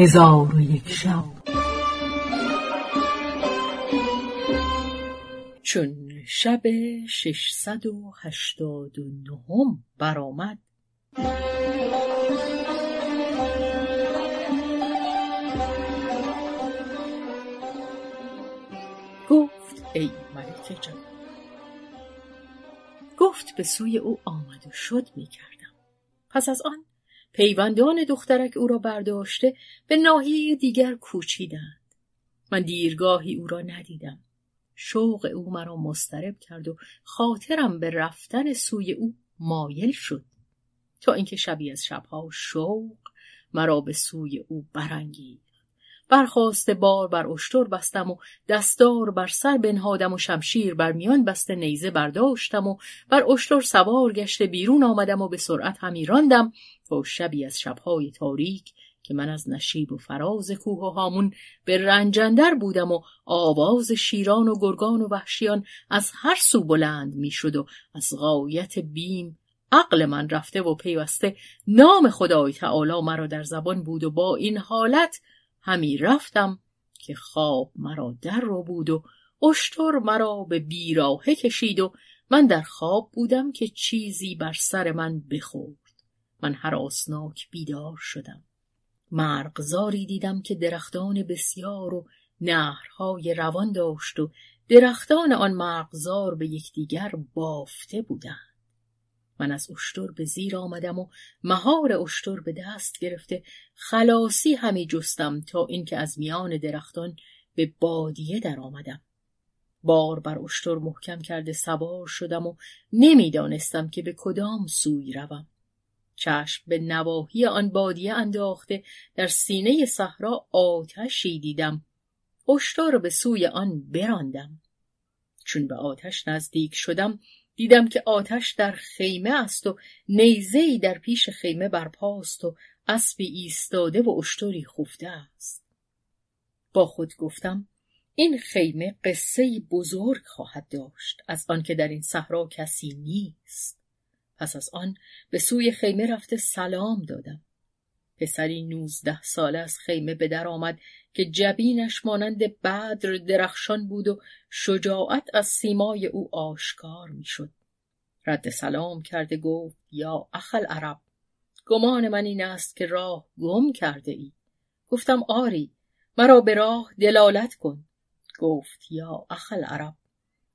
هزار و یک شب چون شب ششصد و هشتاد و نهم برآمد گفت ای ملک جان گفت به سوی او آمد و شد می کردم. پس از آن پیوندان دخترک او را برداشته به ناحیه دیگر کوچیدند. من دیرگاهی او را ندیدم. شوق او مرا مسترب کرد و خاطرم به رفتن سوی او مایل شد تا اینکه شبی از شبها شوق مرا به سوی او برانگیخت برخواست بار بر اشتر بستم و دستار بر سر بنهادم و شمشیر بر میان بسته نیزه برداشتم و بر اشتر سوار گشته بیرون آمدم و به سرعت همی راندم تا شبی از شبهای تاریک که من از نشیب و فراز کوه و هامون به رنجندر بودم و آواز شیران و گرگان و وحشیان از هر سو بلند می‌شد و از غایت بیم عقل من رفته و پیوسته نام خدای تعالی مرا در زبان بود و با این حالت همی رفتم که خواب مرا در رو بود و اشتر مرا به بیراهه کشید و من در خواب بودم که چیزی بر سر من بخورد. من آسناک بیدار شدم. مرغزاری دیدم که درختان بسیار و نهرهای روان داشت و درختان آن مرغزار به یکدیگر بافته بودند. من از اشتر به زیر آمدم و مهار اشتر به دست گرفته خلاصی همی جستم تا اینکه از میان درختان به بادیه در آمدم. بار بر اشتر محکم کرده سوار شدم و نمی‌دانستم که به کدام سوی روم. چشم به نواحی آن بادیه انداخته در سینه صحرا آتشی دیدم. اشتر به سوی آن براندم. چون به آتش نزدیک شدم دیدم که آتش در خیمه است و نیزهای در پیش خیمه برپاست و اسبی ایستاده و اشتری خفته است. با خود گفتم این خیمه قصه بزرگ خواهد داشت از آنکه در این صحرا کسی نیست. پس از آن به سوی خیمه رفته سلام دادم. پسری نوزده ساله از خیمه به در آمد که جبینش مانند بدر درخشان بود و شجاعت از سیمای او آشکار می‌شد. رد سلام کرده گفت یا اخل عرب گمان من این است که راه گم کرده ای. گفتم آری مرا به راه دلالت کن. گفت یا اخل عرب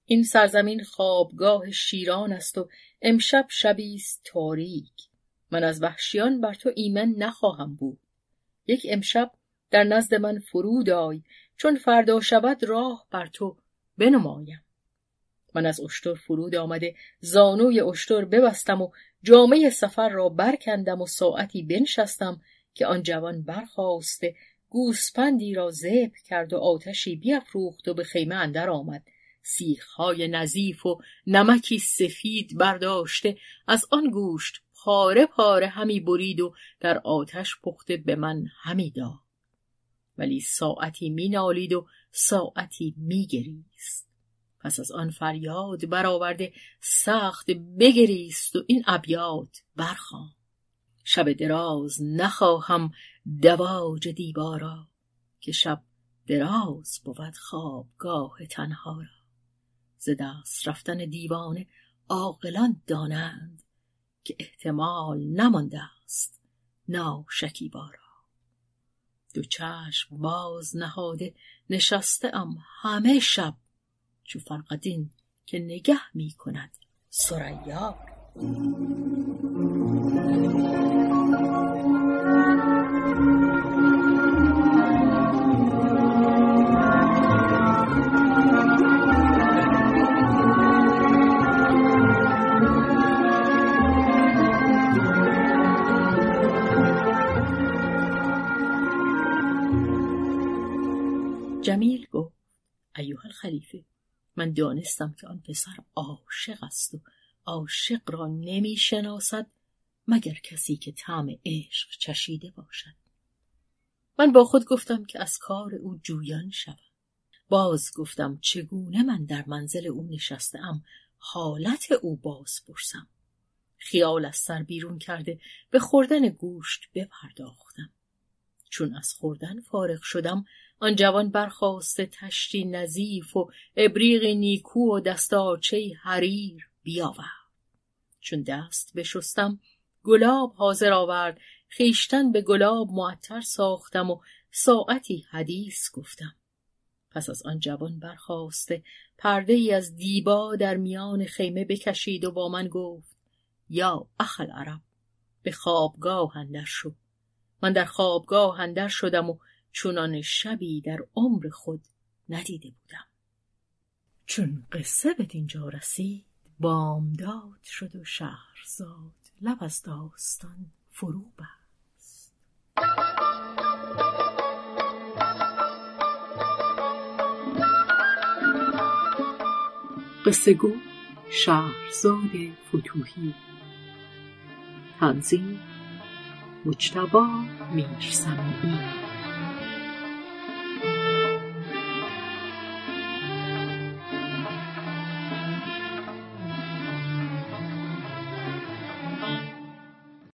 این سرزمین خوابگاه شیران است و امشب شبی است تاریک. من از وحشیان بر تو ایمن نخواهم بود. یک امشب در نزد من فرود آی چون فردا شود راه بر تو بنمایم. من از اشتر فرود آمده زانوی اشتر ببستم و جامعه سفر را برکندم و ساعتی بنشستم که آن جوان برخواسته گوسپندی را زب کرد و آتشی بیافروخت و به خیمه اندر آمد. سیخهای نظیف و نمکی سفید برداشته از آن گوشت پاره پاره همی برید و در آتش پخته به من همی داد. ولی ساعتی مینالید و ساعتی میگریست پس از آن فریاد برآورده سخت بگریست و این ابیات برخوان. شب دراز نخواهم دواج دیوارا که شب دراز بود خوابگاه تنها را. ز دست رفتن دیوانه عاقلان دانند که احتمال نمانده است. ناشکیبا را دو چشم باز نهاده نشسته ام همه شب. چو فرقدین که نگه می کند سریا. الخلیفه من دانستم که آن پسر عاشق است و عاشق را نمی شناسد مگر کسی که طعم عشق چشیده باشد. من با خود گفتم که از کار او جویان شوم. باز گفتم چگونه من در منزل او نشسته ام حالت او باز پرسم. خیال از سر بیرون کرده به خوردن گوشت بپرداختم. چون از خوردن فارغ شدم آن جوان برخواسته تشتی نظیف و ابریق نیکو و دستارچه حریر بیاورد. چون دست بشستم گلاب حاضر آورد. خیشتن به گلاب معطر ساختم و ساعتی حدیث گفتم. پس از آن جوان برخواسته پرده ای از دیبا در میان خیمه بکشید و با من گفت یا اخل عرب به خوابگاه اندر شو. من در خوابگاه اندر شدم و چونان شبی در عمر خود ندیده بودم. چون قصه به دینجا رسید بامداد شد و شهرزاد لب از داستان فرو بست. قصه گو شهرزاد فتوهی تنظیم مجتبا میرسمی